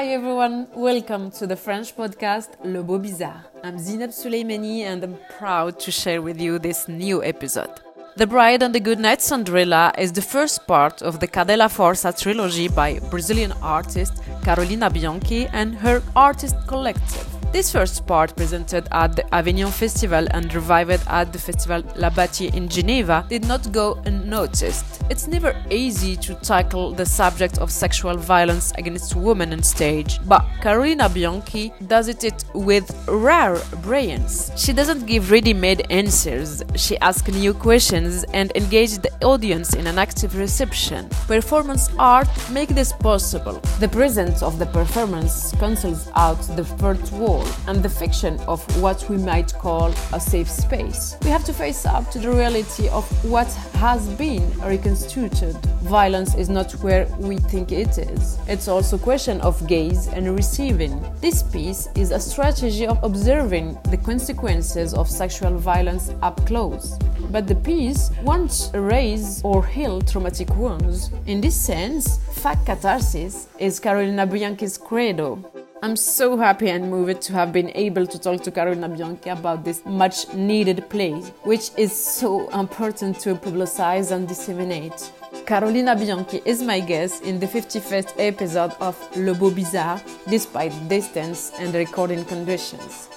Hi everyone, welcome to the French podcast Le Beau Bizarre. I'm Zineb Souleimani and I'm proud to share with you this new episode. The Bride and the Goodnight Cinderella is the first part of the Cadela Força trilogy by Brazilian artist Carolina Bianchi and her artist collective. This first part, presented at the Avignon Festival and revived at the Festival La Bâtie in Geneva, did not go unnoticed. It's never easy to tackle the subject of sexual violence against women on stage, but Carolina Bianchi does it with rare brilliance. She doesn't give ready-made answers. She asks new questions and engages the audience in an active reception. Performance art makes this possible. The presence of the performance cancels out the fourth wall and the fiction of what we might call a safe space. We have to face up to the reality of what has been reconstituted. Violence is not where we think it is. It's also a question of gaze and receiving. This piece is a strategy of observing the consequences of sexual violence up close. But the piece won't erase or heal traumatic wounds. In this sense, fact catharsis is Carolina Bianchi's credo. I'm so happy and moved to have been able to talk to Carolina Bianchi about this much needed play, which is so important to publicize and disseminate. Carolina Bianchi is my guest in the 51st episode of Le Beau Bizarre, despite distance and recording conditions.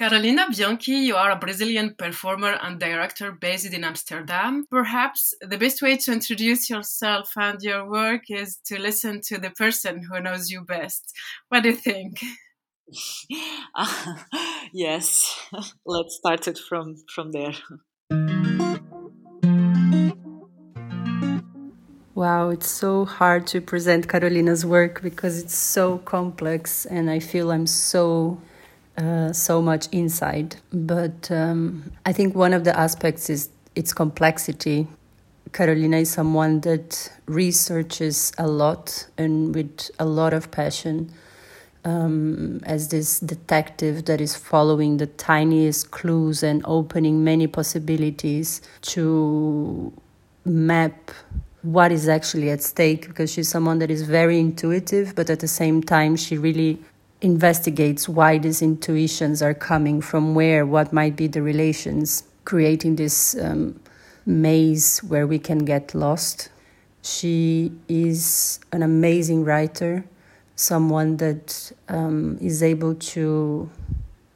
Carolina Bianchi, you are a Brazilian performer and director based in Amsterdam. Perhaps the best way to introduce yourself and your work is to listen to the person who knows you best. What do you think? Uh, yes, let's start it from from there. Wow, it's so hard to present Carolina's work because it's so complex, and I feel I'm so uh, so much inside. But um, I think one of the aspects is its complexity. Carolina is someone that researches a lot and with a lot of passion. Um, as this detective that is following the tiniest clues and opening many possibilities to map what is actually at stake because she's someone that is very intuitive, but at the same time, she really investigates why these intuitions are coming from where, what might be the relations, creating this um, maze where we can get lost. She is an amazing writer, someone that um, is able to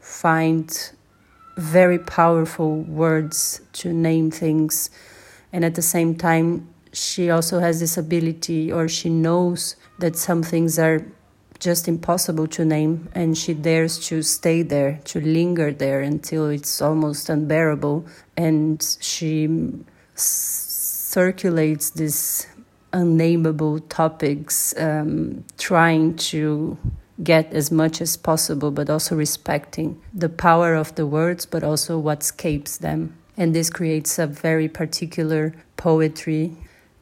find very powerful words to name things, and at the same time, she also has this ability, or she knows that some things are just impossible to name, and she dares to stay there, to linger there until it's almost unbearable. And she circulates these unnameable topics, um, trying to get as much as possible, but also respecting the power of the words, but also what escapes them. And this creates a very particular poetry.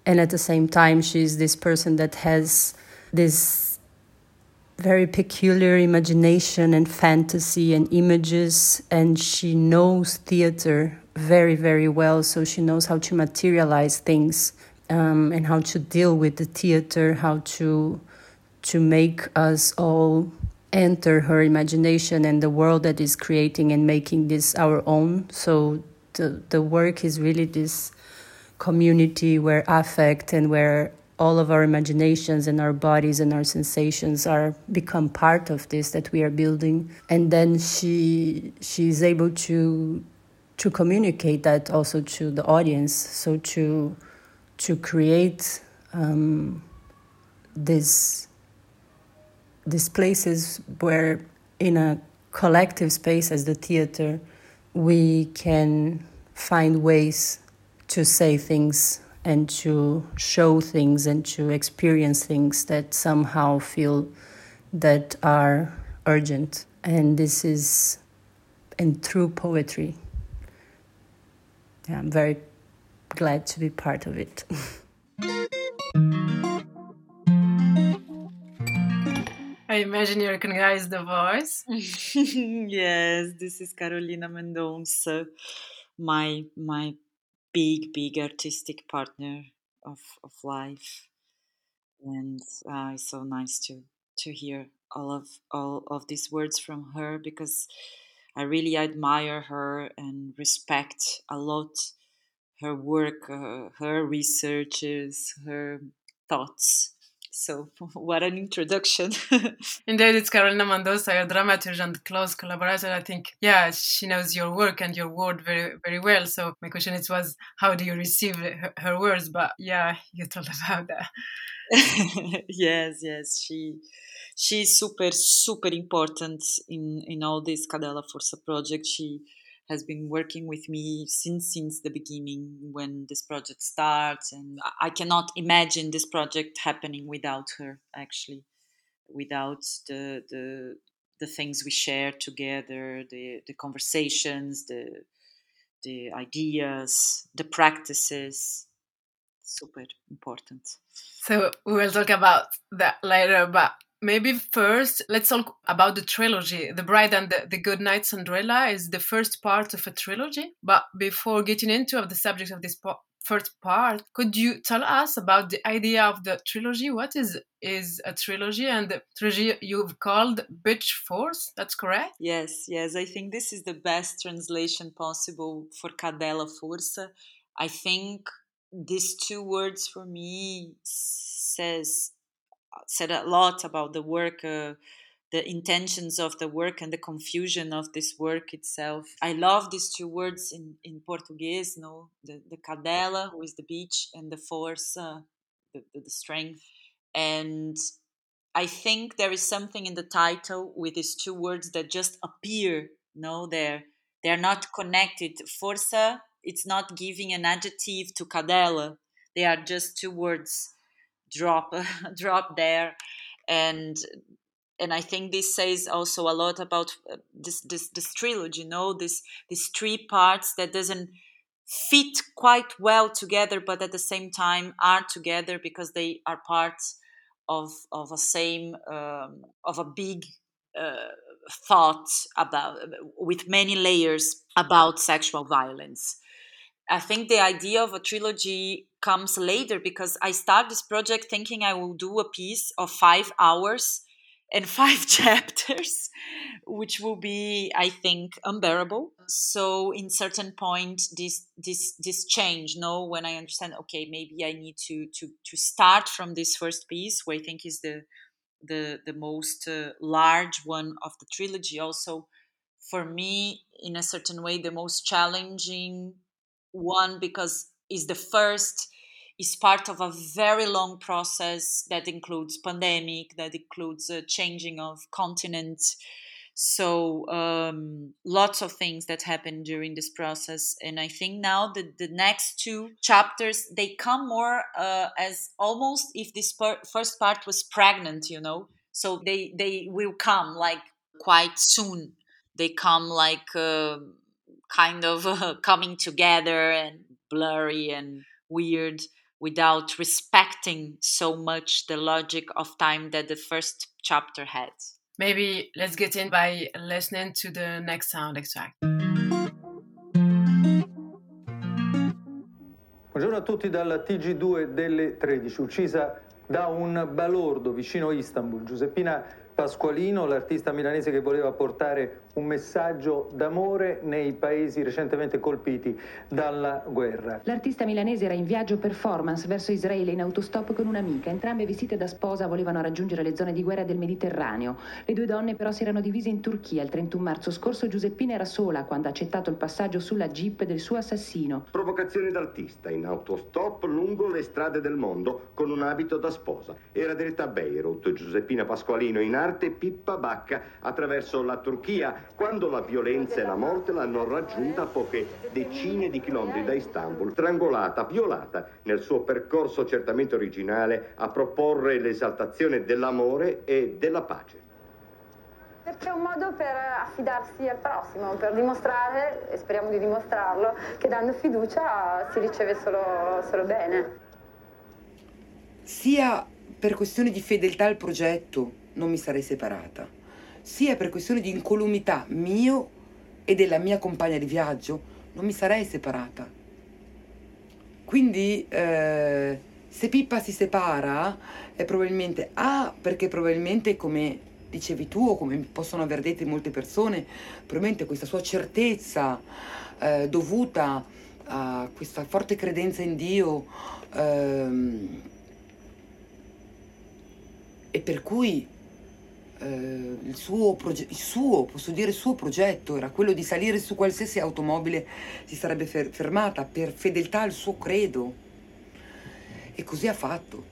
And at the same time, she's this person that has this very peculiar imagination and fantasy and images, and she knows theater very, very well. So she knows how to materialize things um, and how to deal with the theater, how to to make us all enter her imagination and the world that is creating and making this our own. So the the work is really this community where affect and where all of our imaginations and our bodies and our sensations are become part of this that we are building. And then she she is able to to communicate that also to the audience. So to to create um, this these places where in a collective space as the theater we can find ways to say things and to show things and to experience things that somehow feel that are urgent. And this is and through poetry. Yeah, I'm very glad to be part of it. I imagine you recognize the voice. yes, this is Carolina Mendonça, my my big big artistic partner of of life, and uh, it's so nice to to hear all of all of these words from her because I really admire her and respect a lot her work, uh, her researches, her thoughts. So, what an introduction. Indeed, it's Carolina Mendonça, your dramaturge and close collaborator. I think, yeah, she knows your work and your word very, very well. So, my question is, was how do you receive her, her words? But yeah, you told about that. yes, yes, she she's super super important in in all this Cadela Força project. She has been working with me since since the beginning when this project starts, and I cannot imagine this project happening without her. Actually, without the the the things we share together, the the conversations, the the ideas, the practices super important. So we will talk about that later, but maybe first let's talk about the trilogy. The Bride and the, the Good Night Cinderella is the first part of a trilogy. But before getting into of the subject of this po- first part, could you tell us about the idea of the trilogy? What is is a trilogy and the trilogy you've called Bitch Force? That's correct? Yes, yes. I think this is the best translation possible for Cadela Força. I think these two words for me says said a lot about the work uh, the intentions of the work and the confusion of this work itself. I love these two words in, in portuguese no? The, the cadela who is the beach and the force uh, the, the, strength. And i think there is something in the title with these two words that just appear no? They're they're not connected. Força it's not giving an adjective to cadela. They are just two words drop drop there. And and i think this says also a lot about uh, this this this trilogy you know this these three parts that doesn't fit quite well together but at the same time are together because they are parts of of a same um, of a big uh, thought about with many layers about sexual violence I think the idea of a trilogy comes later because I start this project thinking I will do a piece of five hours and five chapters, which will be, I think, unbearable. So, in certain point, this this this change. No, when I understand, okay, maybe I need to to to start from this first piece, where I think is the the the most uh, large one of the trilogy. Also, for me, in a certain way, the most challenging one because is the first is part of a very long process that includes pandemic that includes a changing of continents. So um, lots of things that happen during this process and i think now that the next two chapters they come more uh, as almost if this per- first part was pregnant you know? So they they will come like quite soon. They come like uh, kind of uh, coming together and blurry and weird without respecting so much the logic of time that the first chapter had. Maybe let's get in by listening to the next sound extract. Buongiorno a tutti dalla TG2 delle 13, uccisa da un balordo vicino Istanbul. Giuseppina Pasqualino, l'artista milanese che voleva portare un messaggio d'amore nei paesi recentemente colpiti dalla guerra. L'artista milanese era in viaggio performance verso Israele in autostop con un'amica. Entrambe vestite da sposa volevano raggiungere le zone di guerra del Mediterraneo. Le due donne però si erano divise in Turchia. Il 31 marzo scorso Giuseppina era sola quando ha accettato il passaggio sulla jeep del suo assassino. Provocazioni d'artista in autostop lungo le strade del mondo con un abito da sposa. Era diretta a Beirut. Giuseppina Pasqualino in arte Pippa Bacca attraverso la Turchia quando la violenza e la morte l'hanno raggiunta a poche decine di chilometri da Istanbul, strangolata, violata nel suo percorso certamente originale a proporre l'esaltazione dell'amore e della pace. Perché è un modo per affidarsi al prossimo, per dimostrare, e speriamo di dimostrarlo, che dando fiducia si riceve solo, solo bene. Sia per questione di fedeltà al progetto non mi sarei separata, sia per questione di incolumità mio e della mia compagna di viaggio non mi sarei separata. Quindi eh, se Pippa si separa è probabilmente A perché probabilmente come dicevi tu o come possono aver detto molte persone, probabilmente questa sua certezza eh, dovuta a questa forte credenza in Dio ehm, e per cui eh, il, suo proge- il suo, posso dire il suo progetto era quello di salire su qualsiasi automobile si sarebbe fer- fermata per fedeltà al suo credo e così ha fatto.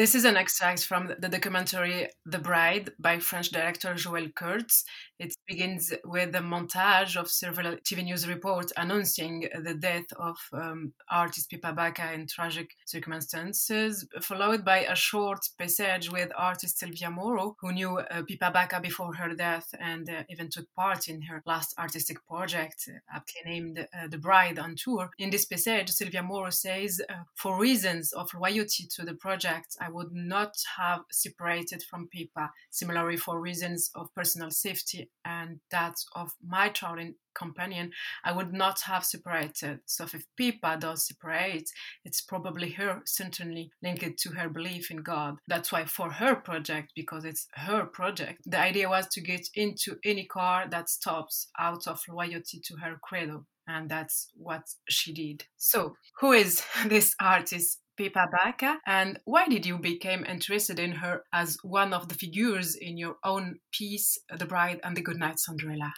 This is an extract from the documentary The Bride by French director Joël Curtz. It begins with a montage of several TV news reports announcing the death of um, artist Pippa Bacca in tragic circumstances, followed by a short passage with artist Silvia Moro, who knew uh, Pippa Bacca before her death and uh, even took part in her last artistic project, aptly named uh, The Bride on Tour. In this passage, Silvia Moro says, uh, For reasons of loyalty to the project, I would not have separated from Pippa. Similarly, for reasons of personal safety, and that of my traveling companion, I would not have separated. So if Pippa does separate, it's probably her certainly linked to her belief in God. That's why for her project, because it's her project, the idea was to get into any car that stops out of loyalty to her credo. And that's what she did. So, who is this artist Pippa Bacca, and why did you become interested in her as one of the figures in your own piece, The Bride and the Goodnight Cinderella?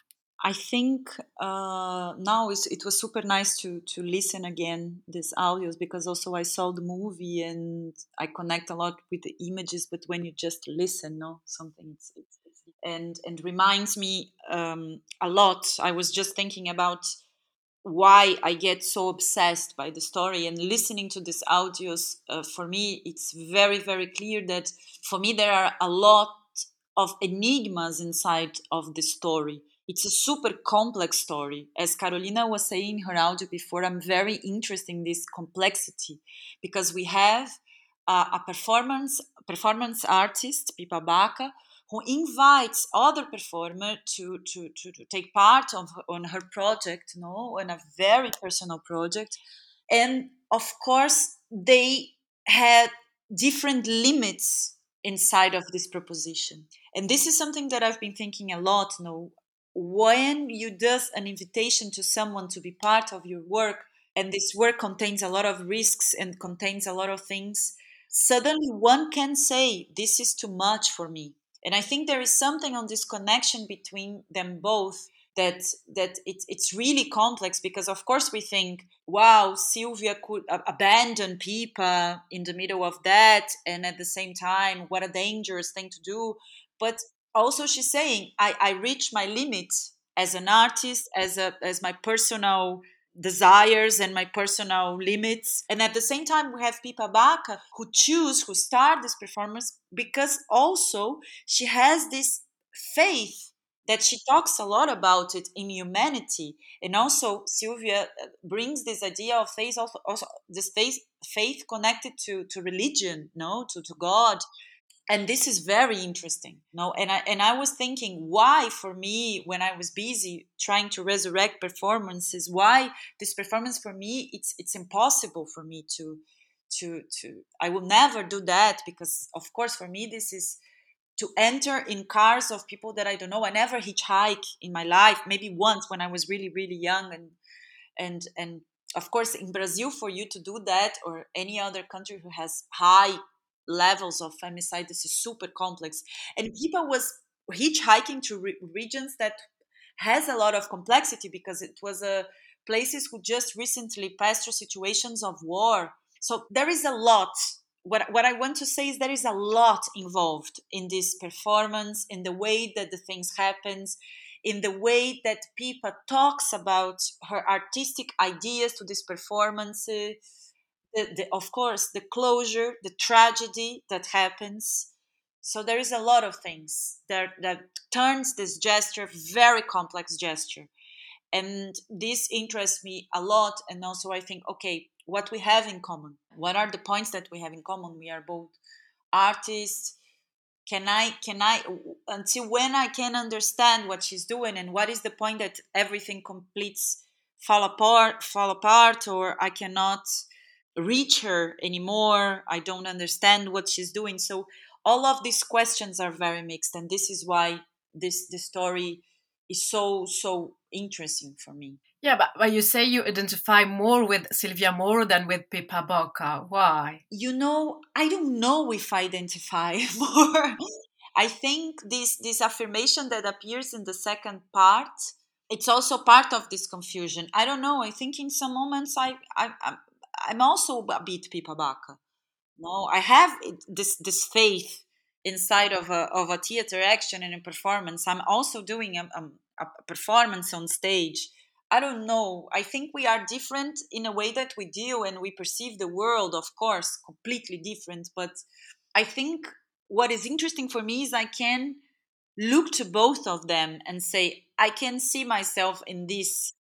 I think uh, now it was super nice to to listen again these audios because also I saw the movie and I connect a lot with the images. But when you just listen, no, something it's, it's and and reminds me um, a lot. I was just thinking about why I get so obsessed by the story and listening to these audios. Uh, for me, it's very, very clear that for me, there are a lot of enigmas inside of the story. It's a super complex story. As Carolina was saying in her audio before, I'm very interested in this complexity because we have uh, a performance performance artist, Pippa Bacca, who invites other performer to, to, to, to take part of, on her project, you know, on a very personal project. And of course, they had different limits inside of this proposition. And this is something that I've been thinking a lot, you know, when you does an invitation to someone to be part of your work, and this work contains a lot of risks and contains a lot of things, suddenly one can say, This is too much for me and i think there is something on this connection between them both that that it's it's really complex because of course we think wow silvia could abandon Pippa in the middle of that and at the same time what a dangerous thing to do. But also she's saying i i reach my limit as an artist as a as my personal desires and my personal limits. And at the same time, we have Pippa Bacca who choose, who start this performance because also she has this faith that she talks a lot about it in humanity. And also Silvia uh, brings this idea of faith, also, also this faith, faith connected to, to religion, no, to, to God and this is very interesting you no and i and i was thinking why for me when i was busy trying to resurrect performances why this performance for me it's it's impossible for me to to to i will never do that because of course for me this is to enter in cars of people that i don't know. I never hitchhike in my life maybe once when i was really really young and and and of course in brazil for you to do that or any other country who has high levels of femicide. This is super complex. And Pippa was hitchhiking to re- regions that has a lot of complexity because it was a uh, places who just recently passed through situations of war. So there is a lot what what I want to say is there is a lot involved in this performance, in the way that the things happens, in the way that Pippa talks about her artistic ideas to this performance. The, the, of course, the closure, the tragedy that happens. So there is a lot of things that that turns this gesture very complex gesture, and this interests me a lot. And also, I think, okay, what we have in common. What are the points that we have in common? We are both artists. Can I, can I, until when I can understand what she's doing and what is the point that everything completes, fall apart, fall apart, or I cannot reach her anymore. I don't understand what she's doing. So all of these questions are very mixed, and this is why this the story is so so interesting for me. Yeah, but, but you say you identify more with Silvia Moro than with Pippa Bacca. Why? You know, I don't know if I identify more. I think this this affirmation that appears in the second part, it's also part of this confusion. I don't know. I think in some moments I, I I'm, I'm also a bit Pippa Bacca. No, I have this this faith inside of a of a theater action and a performance. I'm also doing a, a, a performance on stage I don't know. I think we are different in a way that we deal and we perceive the world, of course, completely different. But I think what is interesting for me is I can look to both of them and say, I can see myself in this,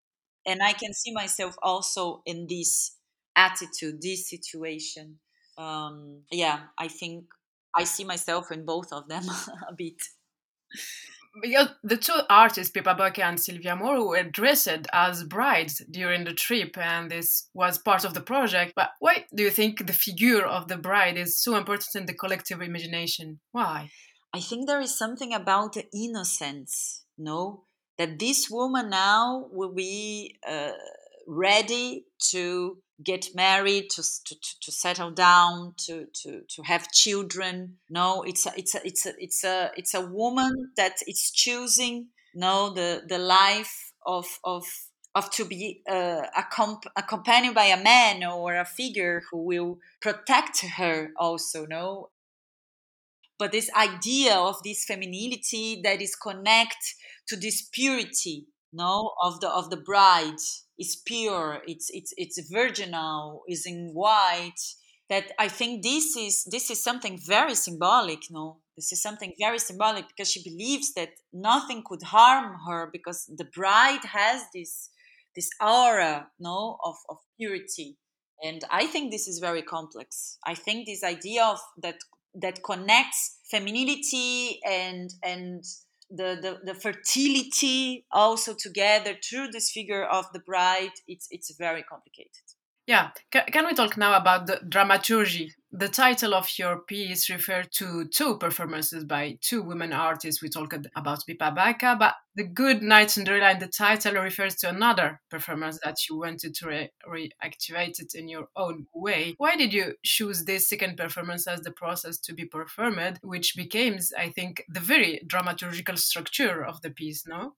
and I can see myself also in this attitude, this situation. Um, yeah, I think I see myself in both of them a bit because the two artists, Pippa Bacca and Silvia Moro, were dressed as brides during the trip, and this was part of the project. But why do you think the figure of the bride is so important in the collective imagination? Why? I think there is something about the innocence, no? That this woman now will be uh, ready to get married to, to, to settle down to, to, to have children. No it's a, it's a, it's a, it's a it's a woman that is choosing no the the life of of of to be uh, accomp- accompanied by a man or a figure who will protect her also no? But this idea of this femininity that is connect to this purity no of the of the bride is pure it's it's it's virginal is in white that i think this is this is something very symbolic no? This is something very symbolic because she believes that nothing could harm her because the bride has this this aura no of, of purity. And i think this is very complex. I think this idea of that that connects femininity and and the, the, the fertility also together through this figure of the bride it's it's very complicated yeah can, we talk now about the dramaturgy the title of your piece refers to two performances by two women artists. We talked about Pippa Bacca, but The Good Night Cinderella in the title refers to another performance that you wanted to re- reactivate it in your own way. Why did you choose this second performance as the process to be performed, which becomes, I think, the very dramaturgical structure of the piece, no?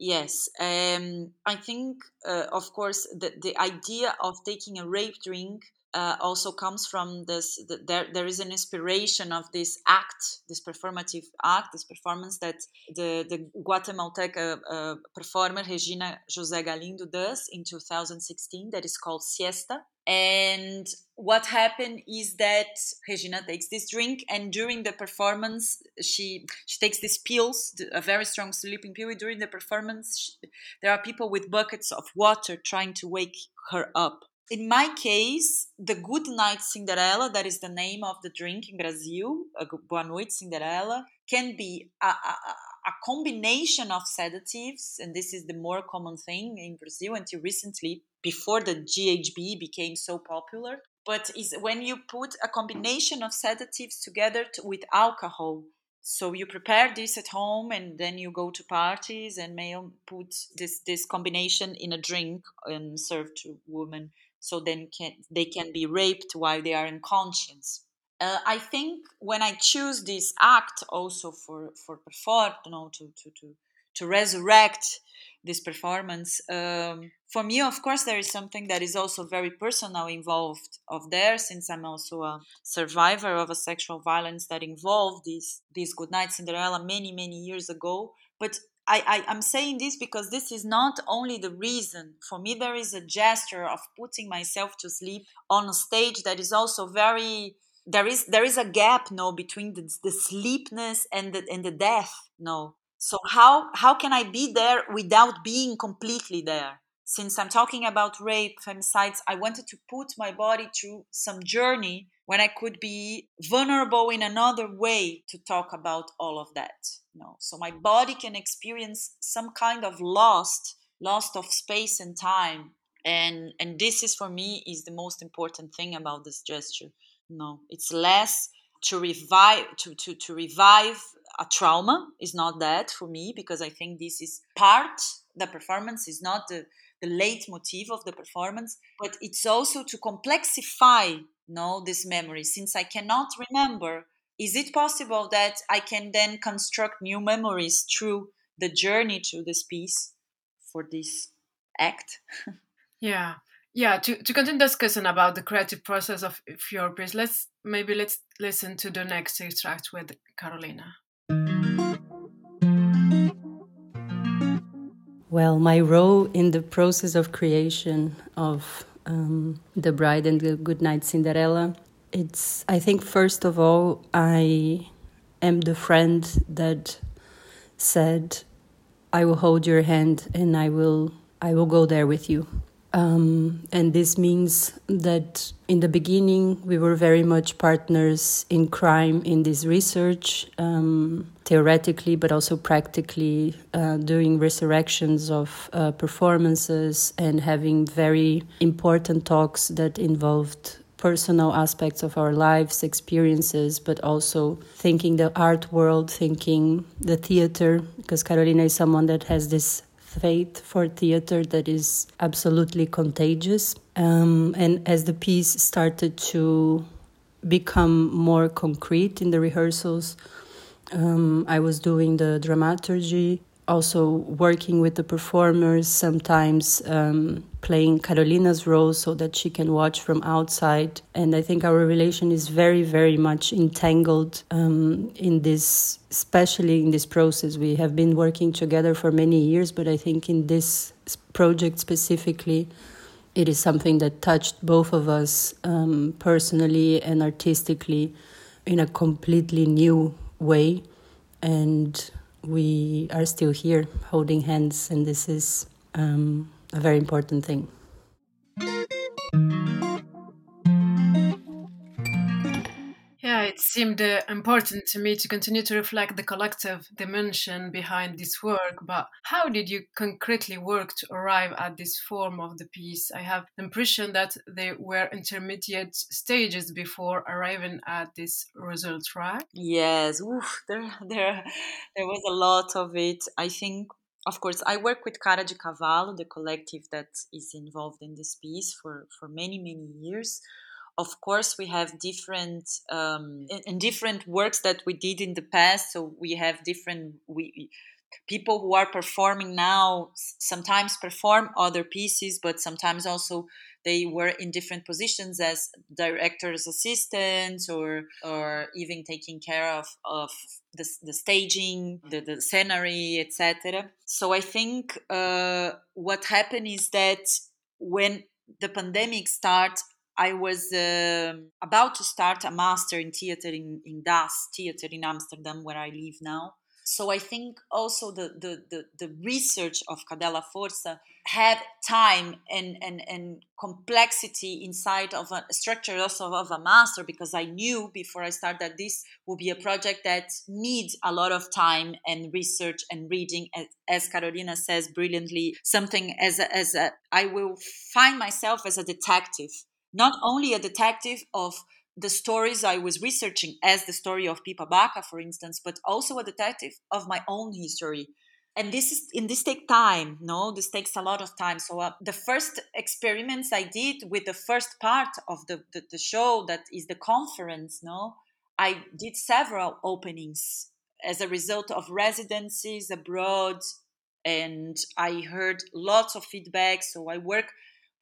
Yes, um, I think, uh, of course, the, the idea of taking a rape drink uh, also comes from this the, there there is an inspiration of this act this performative act this performance that the the guatemalteca uh, performer regina josé galindo does in 2016 that is called siesta. And what happened is that regina takes this drink and during the performance she she takes these pills a very strong sleeping pill. During the performance she, there are people with buckets of water trying to wake her up in my case, the Good Night Cinderella, that is the name of the drink in Brazil, a Boa Noite Cinderella, can be a, a, a, combination of sedatives, and this is the more common thing in Brazil until recently, before the GHB became so popular. But is when you put a combination of sedatives together to, with alcohol. So you prepare this at home, and then you go to parties and may put this this combination in a drink um, and serve to women so then can, they can be raped while they are unconscious. Uh, I think when I choose this act also for for perform, you know, to to to to resurrect this performance. Um, for me, of course, there is something that is also very personal involved of there, since I'm also a survivor of a sexual violence that involved this this Goodnight Cinderella many many years ago. But I, I I'm saying this because this is not only the reason. For me, there is a gesture of putting myself to sleep on a stage that is also very there is there is a gap no between the, the sleepness and the and the death no so how how can i be there without being completely there since i'm talking about rape femicides i wanted to put my body through some journey when i could be vulnerable in another way to talk about all of that no so my body can experience some kind of lost lost of space and time and and this is for me is the most important thing about this gesture no it's less to revive to, to, to revive a trauma is not that for me because i think this is part the performance is not the the leitmotif of the performance but it's also to complexify no this memory. Since i cannot remember is it possible that i can then construct new memories through the journey to this piece for this act? Yeah. Yeah to, to continue discussion about the creative process of, of your piece let's maybe let's listen to the next extract with carolina well my role in the process of creation of um, the bride and the goodnight cinderella it's i think first of all i am the friend that said i will hold your hand and i will i will go there with you um, and this means that in the beginning we were very much partners in crime in this research, um, theoretically but also practically, uh, doing resurrections of uh, performances and having very important talks that involved personal aspects of our lives, experiences, but also thinking the art world, thinking the theater, because Carolina is someone that has this faith for theater that is absolutely contagious. Um, and as the piece started to become more concrete in the rehearsals, um, I was doing the dramaturgy also working with the performers, sometimes um, playing Carolina's role so that she can watch from outside. And I think our relation is very, very much entangled um, in this, especially in this process. We have been working together for many years, but I think in this project specifically, it is something that touched both of us um, personally and artistically in a completely new way. And we are still here holding hands, and this is um, a very important thing. Seemed uh, important to me to continue to reflect the collective dimension behind this work. But how did you concretely work to arrive at this form of the piece? I have the impression that there were intermediate stages before arriving at this result, right? Yes, Oof, there, there, there was a lot of it. I think of course, I work with Cara de Cavalo, the collective that is involved in this piece for, for many, many years of course we have different um, in, different works that we did in the past. So we have different we people who are performing now sometimes perform other pieces but sometimes also they were in different positions as director's assistants or or even taking care of of the, the staging the, the scenery etc so i think uh, what happened is that when the pandemic started I was uh, about to start a master in theater in, in Das Theater in Amsterdam, where I live now. So I think also the, the, the, the research of Cadela Força had time and, and, and complexity inside of a structure also of a master because I knew before I started that this would be a project that needs a lot of time and research and reading as, as Carolina says brilliantly something as a, as a I will find myself as a detective not only a detective of the stories I was researching, as the story of Pippa Bacca, for instance, but also a detective of my own history. And this is in this take time, no, this takes a lot of time. So uh, the first experiments I did with the first part of the, the, the show, that is the conference, no, I did several openings as a result of residencies abroad and i heard lots of feedback so i work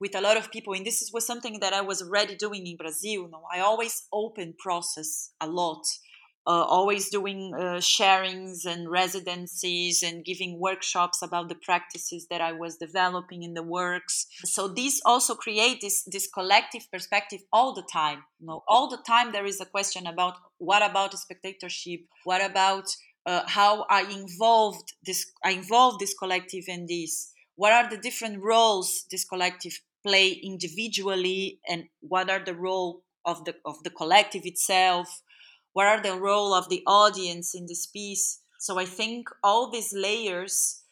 with a lot of people and this was something that i was already doing in brazil you know, i always open process a lot uh, always doing uh, sharings and residencies and giving workshops about the practices that I was developing in the works. So these also create this this collective perspective all the time. You know, all the time there is a question about what about spectatorship? What about uh, how I involved this? I involved this collective in this. What are the different roles this collective play individually, and what are the role of the of the collective itself? what are the role of the audience in this piece? So i think all these layers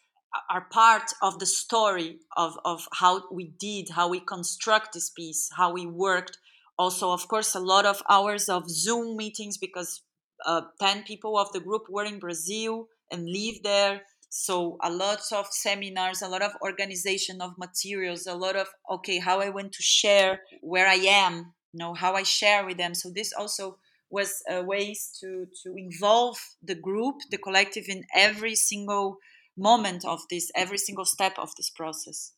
are part of the story of, of how we did how we construct this piece how we worked. Also of course a lot of hours of zoom meetings because uh, 10 people of the group were in brazil and live there so a lot of seminars a lot of organization of materials a lot of okay how i want to share where i am you know how i share with them so this also was ways to to involve the group, the collective, in every single moment of this, every single step of this process.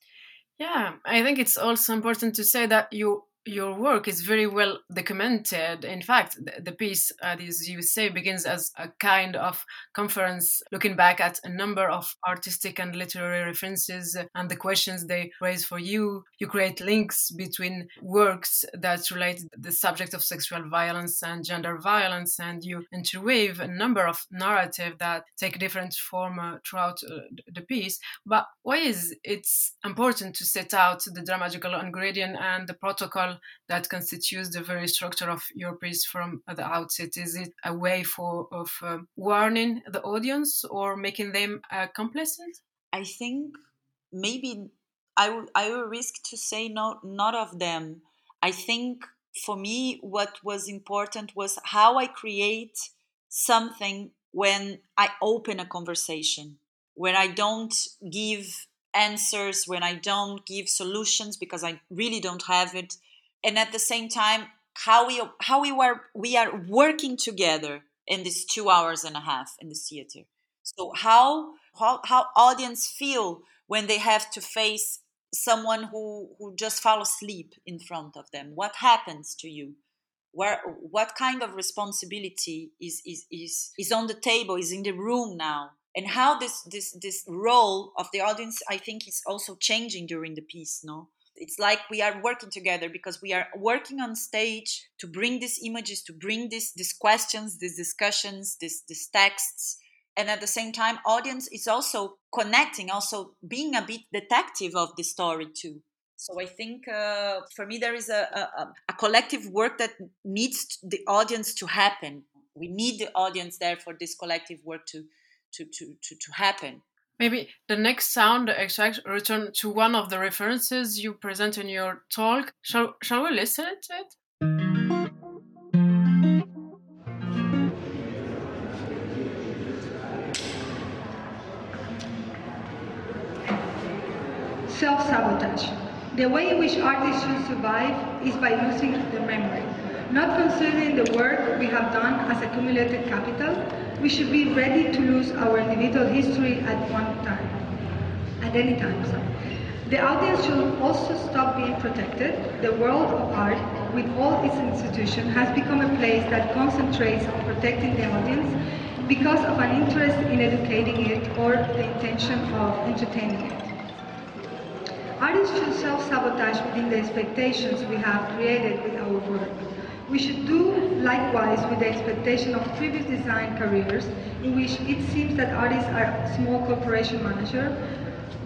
Yeah, I think it's also important to say that you your work is very well documented. In fact, the, piece, uh, as you say, begins as a kind of conference looking back at a number of artistic and literary references and the questions they raise for you. You create links between works that relate the subject of sexual violence and gender violence, and you interweave a number of narrative that take different form uh, throughout uh, the piece. But why is it important to set out the dramaturgical ingredient and the protocol that constitutes the very structure of your piece from the outset? Is it a way for of uh, warning the audience or making them uh, complacent? I think maybe I will I will risk to say no, not of them. I think for me, what was important was how I create something when I open a conversation, when I don't give answers, when I don't give solutions because I really don't have it, and at the same time how we how we were we are working together in these two hours and a half in the theater. So how how, how audience feel when they have to face someone who who just fall asleep in front of them? What happens to you? Where what kind of responsibility is is is, is on the table is in the room now? And how this this this role of the audience i think is also changing during the piece no it's like we are working together because we are working on stage to bring these images to bring these these questions these discussions these these texts. And at the same time audience is also connecting also being a bit detective of the story too. So i think uh, for me there is a, a, a collective work that needs the audience to happen. We need the audience there for this collective work to to to to, to happen Maybe the next sound extract return to one of the references you present in your talk. Shall, shall we listen to it? Self-sabotage. The way in which artists should survive is by losing their memory. Not considering the work we have done as accumulated capital, we should be ready to lose our individual history at one time, at any time. The audience should also stop being protected. The world of art, with all its institutions, has become a place that concentrates on protecting the audience because of an interest in educating it or the intention of entertaining it. Artists should self-sabotage within the expectations we have created with our work. We should do likewise with the expectation of previous design careers in which it seems that artists are small corporation manager,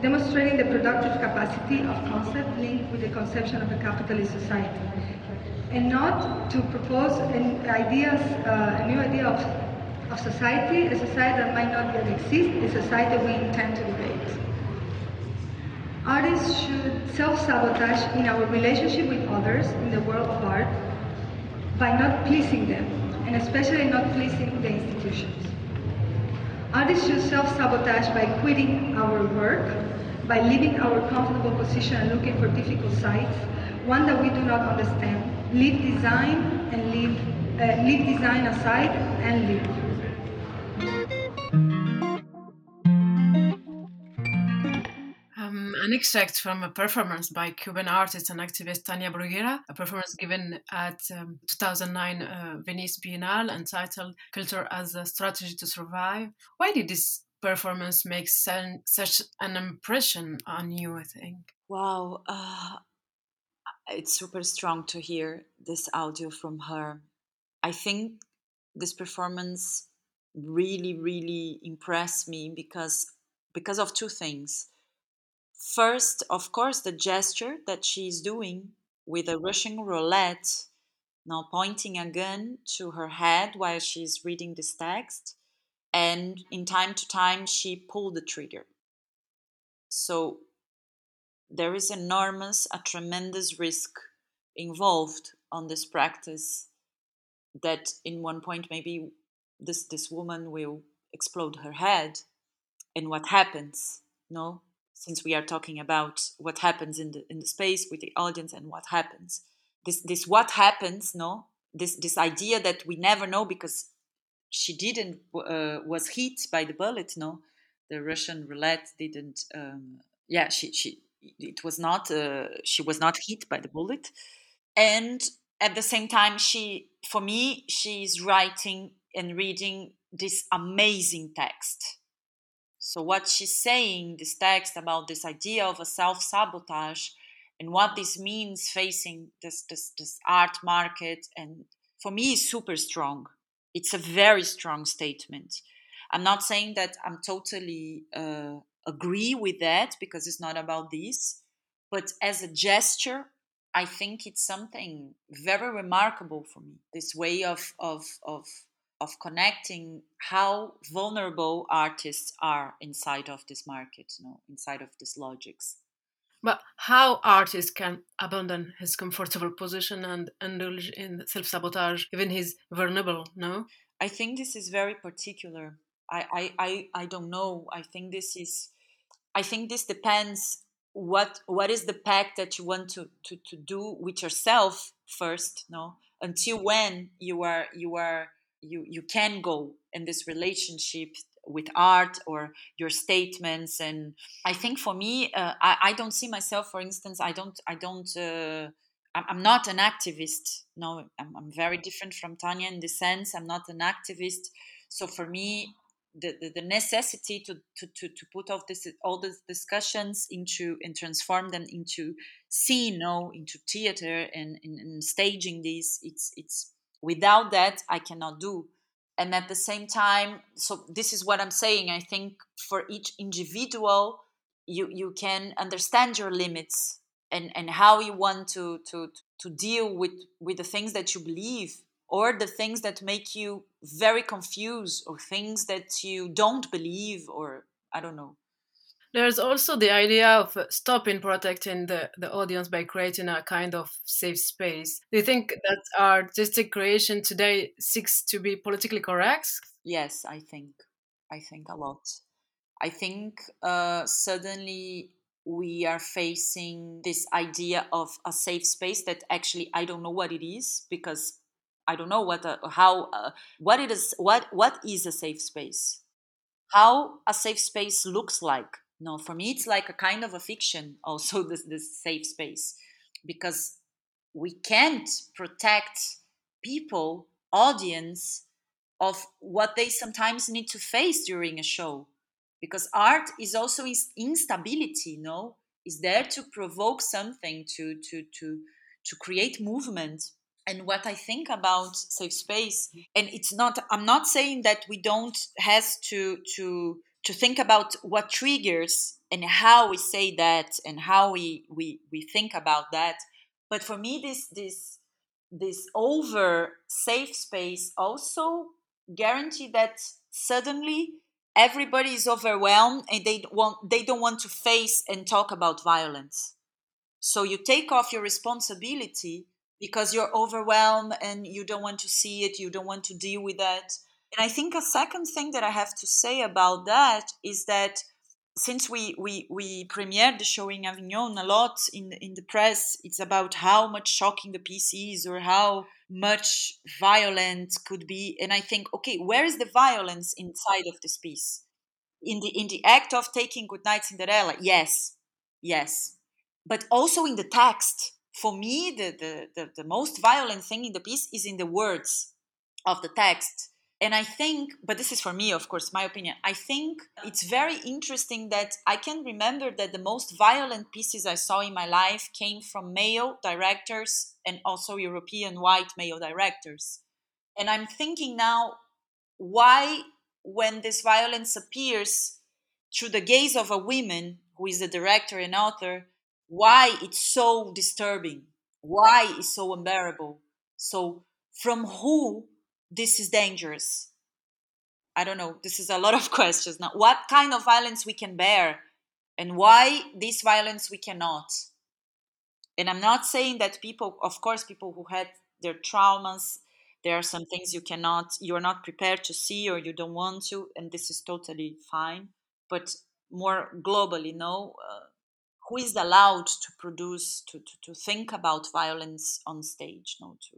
demonstrating the productive capacity of concept linked with the conception of a capitalist society. And not to propose an ideas, uh, a new idea of, of society, a society that might not yet exist, a society we intend to debate. Artists should self-sabotage in our relationship with others in the world of art by not pleasing them, and especially not pleasing the institutions. Artists should self-sabotage by quitting our work, by leaving our comfortable position and looking for difficult sites, one that we do not understand. Leave design and leave, uh, leave design aside and leave. An extract from a performance by Cuban artist and activist Tania Bruguera, a performance given at um, 2009 uh, Venice Biennale entitled Culture as a Strategy to Survive. Why did this performance make such an impression on you, I think? Wow. Uh, it's super strong to hear this audio from her. I think this performance really, really impressed me because because of two things. First, of course, the gesture that she's doing with a Russian roulette, now pointing a gun to her head while she's reading this text, and in time to time she pulled the trigger. So there is enormous, a tremendous risk involved on this practice that in one point maybe this this woman will explode her head and what happens no since we are talking about what happens in the in the space with the audience and what happens. This this what happens no? This this idea that we never know because she didn't uh, was hit by the bullet no? The russian roulette didn't um, yeah she she it was not uh, she was not hit by the bullet. And at the same time she for me she's writing and reading this amazing text so what she's saying this text about this idea of a self-sabotage and what this means facing this this, this art market and for me is super strong it's a very strong statement i'm not saying that i'm totally uh, agree with that because it's not about this. But as a gesture, I think it's something very remarkable for me. This way of of of of connecting how vulnerable artists are inside of this market, you know, inside of these logics. But how artists can abandon his comfortable position and indulge in self-sabotage, even he's vulnerable, no? I think this is very particular. I, I, I, I don't know. I think this is I think this depends what what is the pact that you want to, to, to do with yourself first, no? Until when you are you are you you can go in this relationship with art or your statements. And i think for me uh, I, I don't see myself for instance i don't i don't uh, i'm not an activist. No I'm, I'm very different from Tania in the sense. I'm not an activist. So for me the, the, the, necessity to, to, to, to put off this all these discussions into and transform them into scene no into theater and, and, and staging these it's it's without that i cannot do. And at the same time so this is what i'm saying i think for each individual you you can understand your limits and and how you want to to to deal with with the things that you believe or the things that make you very confused or things that you don't believe or i don't know there's also the idea of stopping protecting the, the audience by creating a kind of safe space. Do you think that artistic creation today seeks to be politically correct? Yes i think i think a lot. I think uh, suddenly we are facing this idea of a safe space that actually i don't know what it is because I don't know what uh, how uh, what it is what what is a safe space? How a safe space looks like no for me it's like a kind of a fiction also this this safe space because we can't protect people audience of what they sometimes need to face during a show because art is also instability no is there to provoke something to to to to create movement. And what i think about safe space and it's not i'm not saying that we don't has to to to think about what triggers and how we say that and how we we we think about that but for me this this this over safe space also guarantee that suddenly everybody is overwhelmed and they want they don't want to face and talk about violence so you take off your responsibility because you're overwhelmed and you don't want to see it, you don't want to deal with that. And I think a second thing that I have to say about that is that since we we we premiered the show in Avignon a lot in in the press, it's about how much shocking the piece is or how much violence could be. And I think, okay, where is the violence inside of this piece? In the in the act of taking Goodnight Cinderella, yes, yes but also in the text for me the, the, the, the most violent thing in the piece is in the words of the text and I think, but this is for me, of course, my opinion. I think it's very interesting that I can remember that the most violent pieces I saw in my life came from male directors and also European white male directors. And I'm thinking now, why, when this violence appears through the gaze of a woman who is the director and author, why it's so disturbing? Why it's so unbearable? So, from who this is dangerous. I don't know. This is a lot of questions. Now what kind of violence we can bear and why this violence we cannot? And i'm not saying that people of course people who had their traumas there are some things you cannot you're not prepared to see or you don't want to and this is totally fine. But more globally no uh, who is allowed to produce to, to, to think about violence on stage no to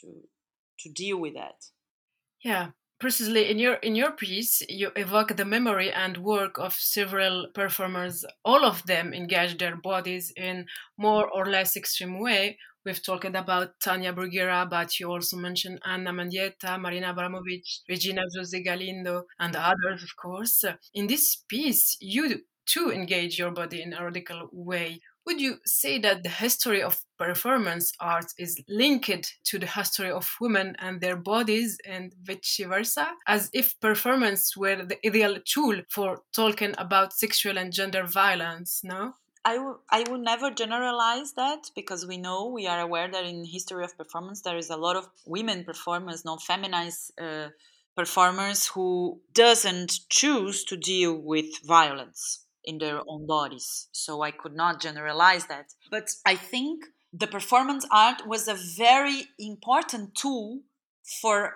to to deal with that yeah precisely in your in your piece you evoke the memory and work of several performers all of them engage their bodies in more or less extreme way we've talked about Tania Bruguera, but you also mentioned Ana Mendieta, Marina Abramovic, Regina Jose Galindo, and others, of course. In this piece, you too engage your body in a radical way. Would you say that the history of performance art is linked to the history of women and their bodies and vice versa, as if performance were the ideal tool for talking about sexual and gender violence, no? I, I would never generalize that because we know we are aware that in history of performance there is a lot of women performers non feminized uh, performers who doesn't choose to deal with violence in their own bodies. So I could not generalize that. But I think the performance art was a very important tool for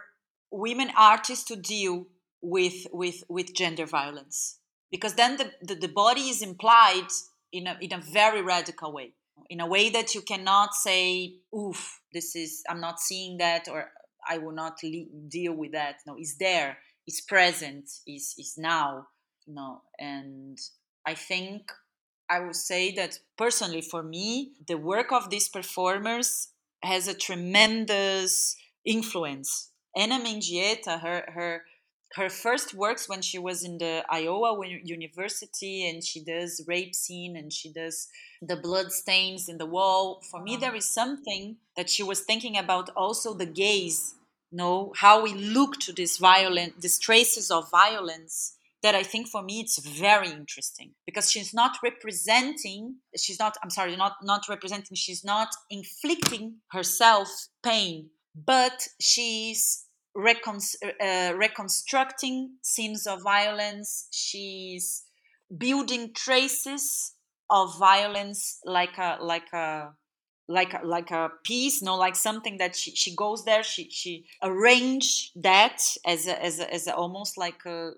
women artists to deal with with with gender violence. Because then the, the, the body is implied in a, in a very radical way. In a way that you cannot say oof this is i'm not seeing that or i will not le- deal with that. No it's there. It's present. Is is now. You know and I think I would say that personally for me, the work of these performers has a tremendous influence. Ana Mendieta, her her her first works when she was in the Iowa University and she does rape scene and she does the blood stains in the wall. For me, there is something that she was thinking about also the gaze, you know, how we look to this violent, these traces of violence that I think for me it's very interesting because she's not representing she's not I'm sorry not not representing she's not inflicting herself pain but she's recon- uh, reconstructing scenes of violence she's building traces of violence like a like a like a, like a piece no like something that she, she goes there she she arrange that as a, as a, as a, almost like a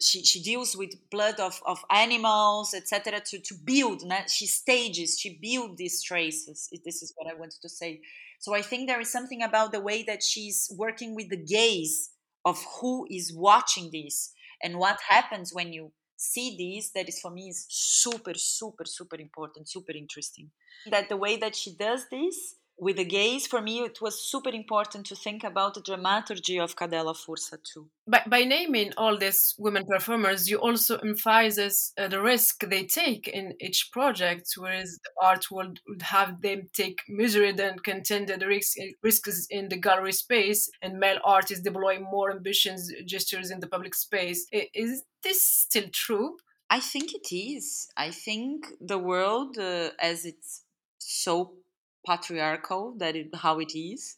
she, she deals with blood of, of animals etc to, to build she stages she builds these traces this is what i wanted to say. So i think there is something about the way that she's working with the gaze of who is watching this and what happens when you see these that is for me is super super super important super interesting. That the way that she does this with the gaze, for me, it was super important to think about the dramaturgy of Cadela Força too. By, by naming all these women performers, you also emphasize uh, the risk they take in each project, whereas the art world would have them take measured and contended risks, risks in the gallery space, and male artists deploy more ambitious gestures in the public space. Is this still true? I think it is. I think the world, uh, as it's so patriarchal that it, how it is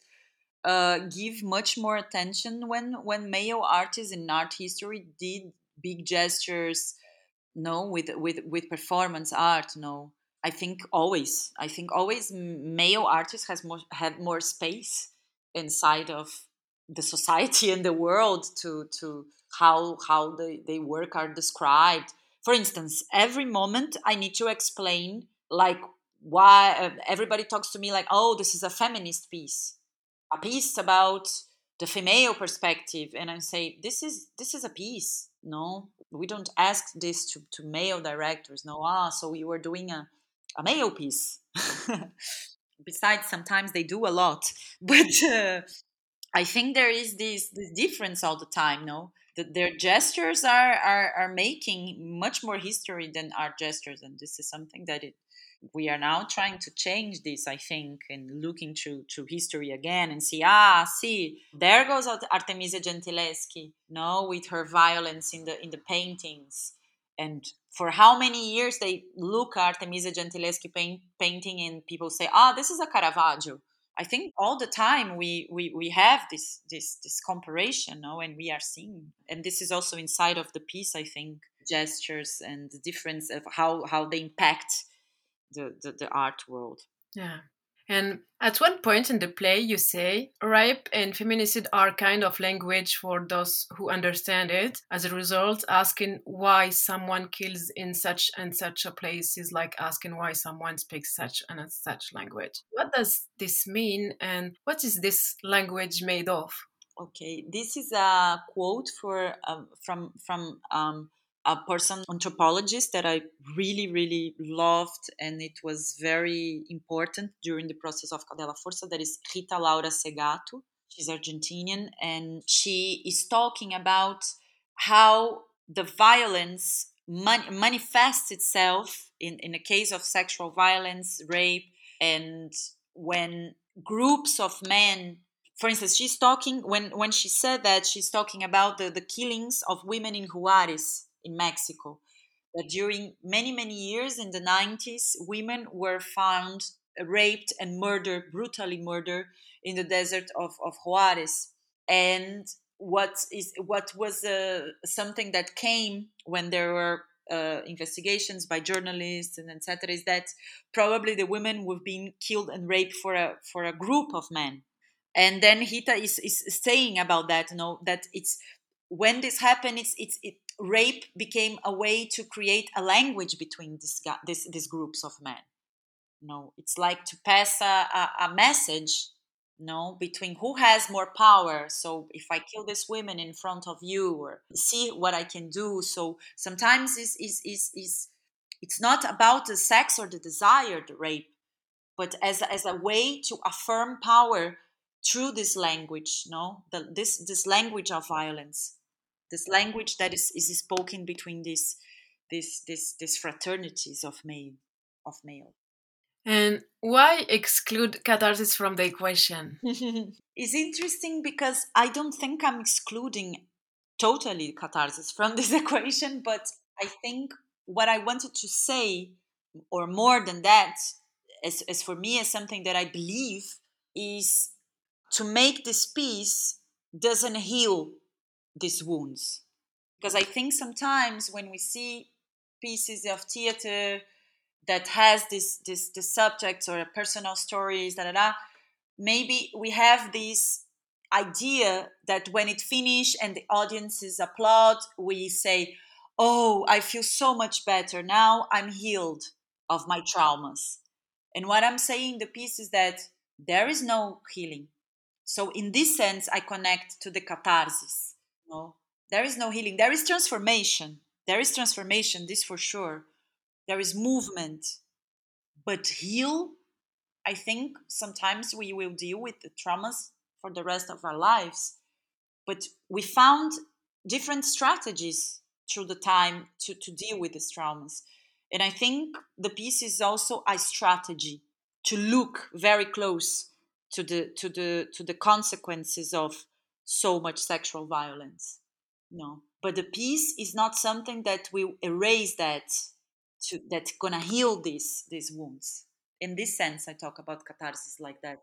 uh, give much more attention when when male artists in art history did big gestures no with with with performance art no i think always i think always male artists has more had more space inside of the society and the world to to how how the, they work are described. For instance every moment i need to explain like why uh, everybody talks to me like oh this is a feminist piece a piece about the female perspective and i say this is this is a piece no we don't ask this to, to male directors. No, ah, so we were doing a, a male piece. Besides, sometimes they do a lot, but uh, I think there is this this difference all the time. No, that their gestures are, are are making much more history than our gestures, and this is something that it we are now trying to change this, I think, and looking to, to history again and see, ah, see, there goes Artemisia Gentileschi, no, with her violence in the in the paintings. And for how many years they look at Artemisia Gentileschi paint, painting and people say, ah, this is a Caravaggio. I think all the time we, we, we have this this this comparison, no, and we are seeing, and this is also inside of the piece. I think gestures and the difference of how how they impact the, the, the art world. Yeah. And at one point in the play, you say rape and feminicide are kind of language for those who understand it. As a result, asking why someone kills in such and such a place is like asking why someone speaks such and such language. What does this mean, and what is this language made of? Okay, this is a quote for um, from from um, a person anthropologist that I really, really loved, and it was very important during the process of Cadela Força. That is Rita Laura Segato. She's Argentinian, and she is talking about how the violence man- manifests itself in, in a case of sexual violence, rape, and when groups of men for instance, she's talking when when she said that she's talking about the, the killings of women in Juarez in Mexico. That during many, many years in the 90s, women were found raped and murdered, brutally murdered in the desert of, of Juarez. And what is what was uh, something that came when there were uh, investigations by journalists and etc. is that probably the women were being killed and raped for a for a group of men. And then Rita is, is saying about that, you know, that it's when this happened, it's it's it, rape became a way to create a language between this, this these groups of men. no, it's like to pass a, a, a message no between who has more power. So if i kill this woman in front of you or see what i can do. So sometimes is is is it's not about the sex or the desire the rape but as as a way to affirm power through this language no the, this this language of violence this language that is, is spoken between these these these these fraternities of male of male. And why exclude catharsis from the equation? It's interesting because i don't think i'm excluding totally catharsis from this equation but i think what i wanted to say or more than that as, as for me as something that i believe is to make this peace doesn't heal these wounds. Because I think sometimes when we see pieces of theater that has this this the subjects or personal stories, da da da, maybe we have this idea that when it finish and the audiences applaud, we say, "Oh, I feel so much better now. I'm healed of my traumas." And what I'm saying the piece is that there is no healing. So in this sense, I connect to the catharsis no there is no healing. There is transformation. There is transformation this for sure. There is movement. But heal i think sometimes we will deal with the traumas for the rest of our lives. But we found different strategies through the time to, to deal with these traumas. And i think the piece is also a strategy to look very close to the to the to the consequences of so much sexual violence. No, but the peace is not something that will erase that, to, that's gonna heal these these wounds. In this sense, I talk about catharsis like that.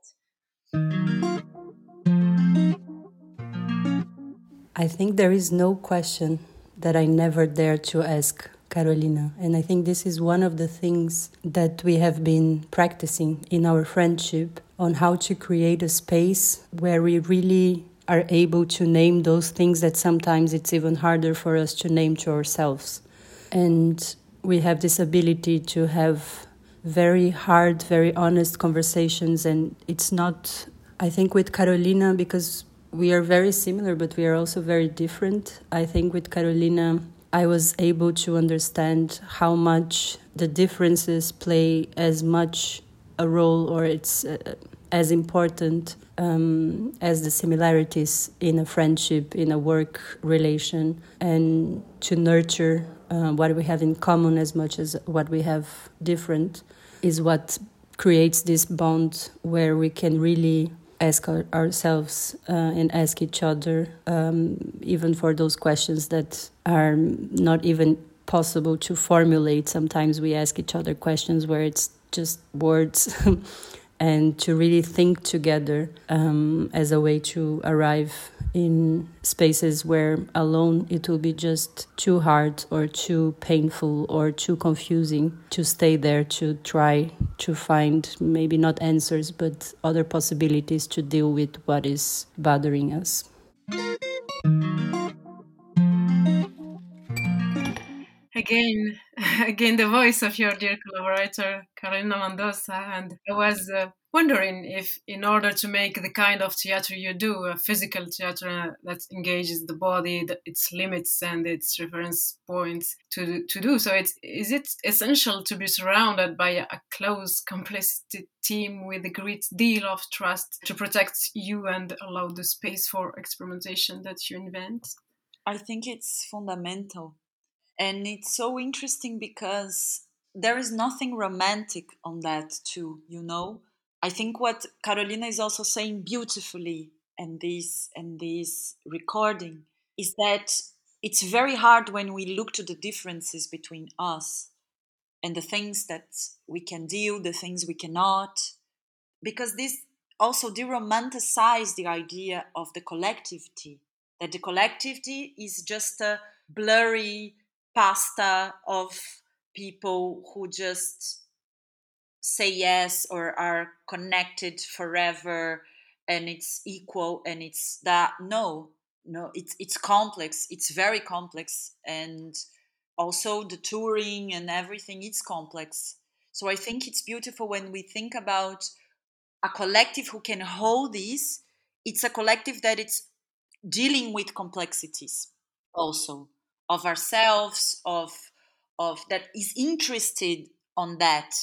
I think there is no question that I never dare to ask Carolina. And I think this is one of the things that we have been practicing in our friendship on how to create a space where we really are able to name those things that sometimes it's even harder for us to name to ourselves. And we have this ability to have very hard, very honest conversations. And it's not, I think, with Carolina, because we are very similar, but we are also very different. I think with Carolina, I was able to understand how much the differences play as much a role or it's uh, as important um, as the similarities in a friendship, in a work relation, and to nurture uh, what we have in common as much as what we have different is what creates this bond where we can really ask our, ourselves uh, and ask each other, um, even for those questions that are not even possible to formulate. Sometimes we ask each other questions where it's just words. and to really think together um, as a way to arrive in spaces where alone it will be just too hard or too painful or too confusing to stay there to try to find maybe not answers but other possibilities to deal with what is bothering us. Again again the voice of your dear collaborator Carolina Mendonça and I was uh, wondering if in order to make the kind of theater you do a physical theater that engages the body its limits and its reference points to to do. So it's is it essential to be surrounded by a close complicit team with a great deal of trust to protect you and allow the space for experimentation that you invent? I think it's fundamental and it's so interesting because there is nothing romantic on that too you know? I think what carolina is also saying beautifully and this and this recording is that it's very hard when we look to the differences between us and the things that we can do the things we cannot because this also deromanticize the idea of the collectivity that the collectivity is just a blurry pasta of people who just say yes or are connected forever and it's equal and it's that no no it's it's complex it's very complex. And also the touring and everything it's complex. So i think it's beautiful when we think about a collective who can hold this it's a collective that it's dealing with complexities also of ourselves of of that is interested on that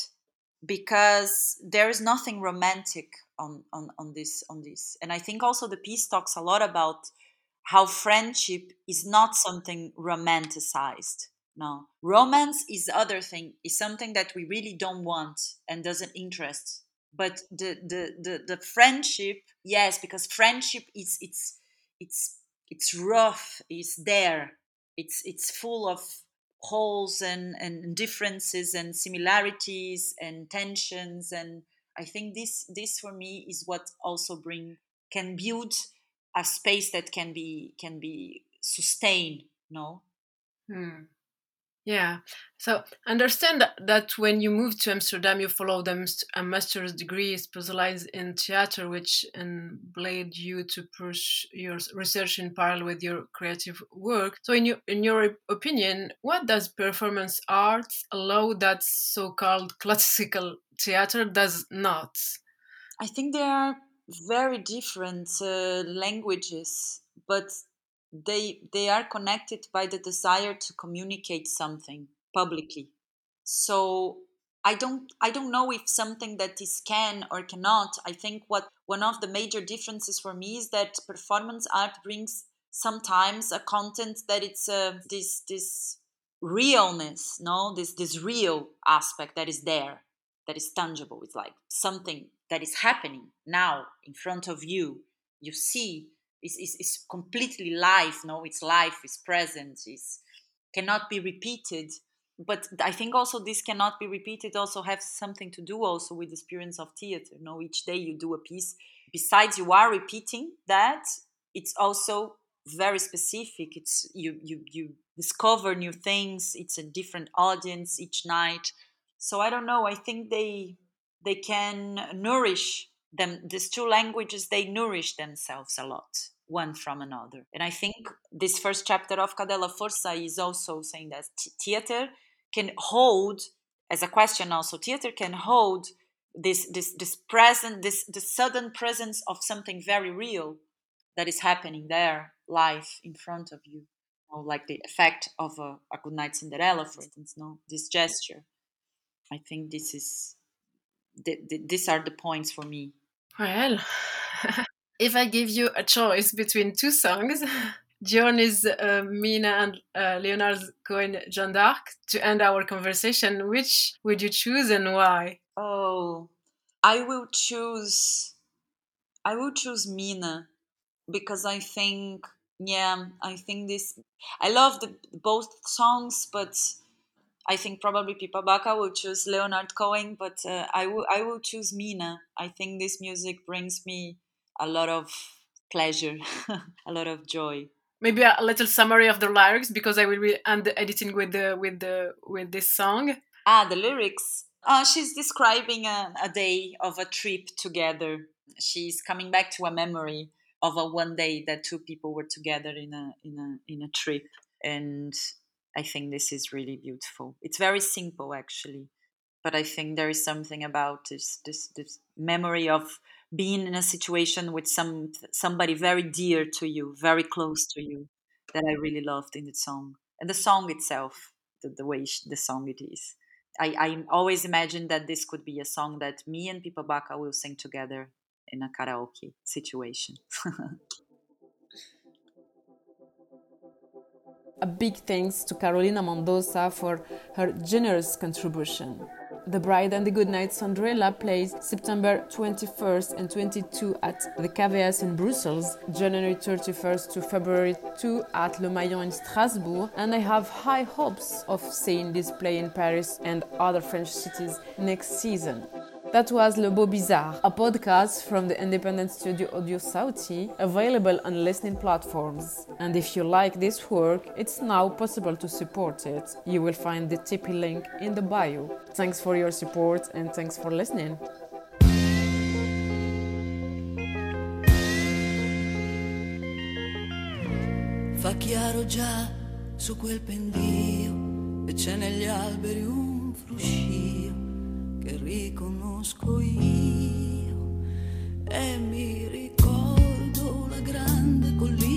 because there is nothing romantic on, on on this on this. And i think also the piece talks a lot about how friendship is not something romanticized no? Romance is the other thing is something that we really don't want and doesn't interest. But the the the, the friendship yes because friendship is it's it's it's rough it's there it's it's full of holes and, and differences and similarities and tensions and i think this this for me is what also bring can build a space that can be can be sustained no hmm. Yeah. So understand that, when you moved to Amsterdam, you followed a master's degree specialized in theater, which enabled you to push your research in parallel with your creative work. So, in your in your opinion, what does performance arts allow that so-called classical theater does not? I think there are very different uh, languages, but they they are connected by the desire to communicate something publicly. So i don't i don't know if something that is can or cannot. I think what one of the major differences for me is that performance art brings sometimes a content that it's uh, this this realness no? This this real aspect that is there that is tangible. It's like something that is happening now in front of you. You see is, is, is completely live no? It's life it's present it's cannot be repeated. But i think also this cannot be repeated also have something to do also with the experience of theater you know each day you do a piece. Besides you are repeating that it's also very specific. It's you you you discover new things. It's a different audience each night. So i don't know. I think they they can nourish them these two languages they nourish themselves a lot one from another. And I think this first chapter of Cadela Força is also saying that theater can hold, as a question also, theater can hold this this this present, this the sudden presence of something very real that is happening there, live in front of you. like the effect of a, a good night Cinderella, for instance. No, this gesture. I think this is th- th- these are the points for me. Well, if I give you a choice between two songs, Johnny's uh, Mina and uh, Leonard Cohen Jeanne d'Arc, to end our conversation, which would you choose and why? Oh, I will choose. I will choose Mina because I think, yeah, I think this. I love the both songs, but I think probably Pippa Bacca will choose Leonard Cohen, but uh, I will I will choose Mina. I think this music brings me a lot of pleasure, a lot of joy. Maybe a little summary of the lyrics because I will be end editing with the with the with this song. Ah, the lyrics. Uh, she's describing a, a day of a trip together. She's coming back to a memory of a one day that two people were together in a in a in a trip, and I think this is really beautiful. It's very simple actually, but I think there is something about this this this memory of being in a situation with some somebody very dear to you, very close to you, that I really loved in the song and the song itself, the, the way the song it is. I, I always imagine that this could be a song that me and Pippa Bacca will sing together in a karaoke situation. a big thanks to Carolina Mendonça for her generous contribution. The Bride and the Goodnight Cinderella plays September 21st and 22 at the KVS in Brussels, January 31st to February 2 at Le Maillon in Strasbourg, and I have high hopes of seeing this play in Paris and other French cities next season. That was Le Beau Bizarre, a podcast from the independent studio Audio Sauti, available on listening platforms. And if you like this work, it's now possible to support it. You will find the Tipeee link in the bio. Thanks for your support and thanks for listening. Fa chiaro già su quel pendio e c'è negli alberi un fruscio che riconosco io. E mi ricordo la grande collina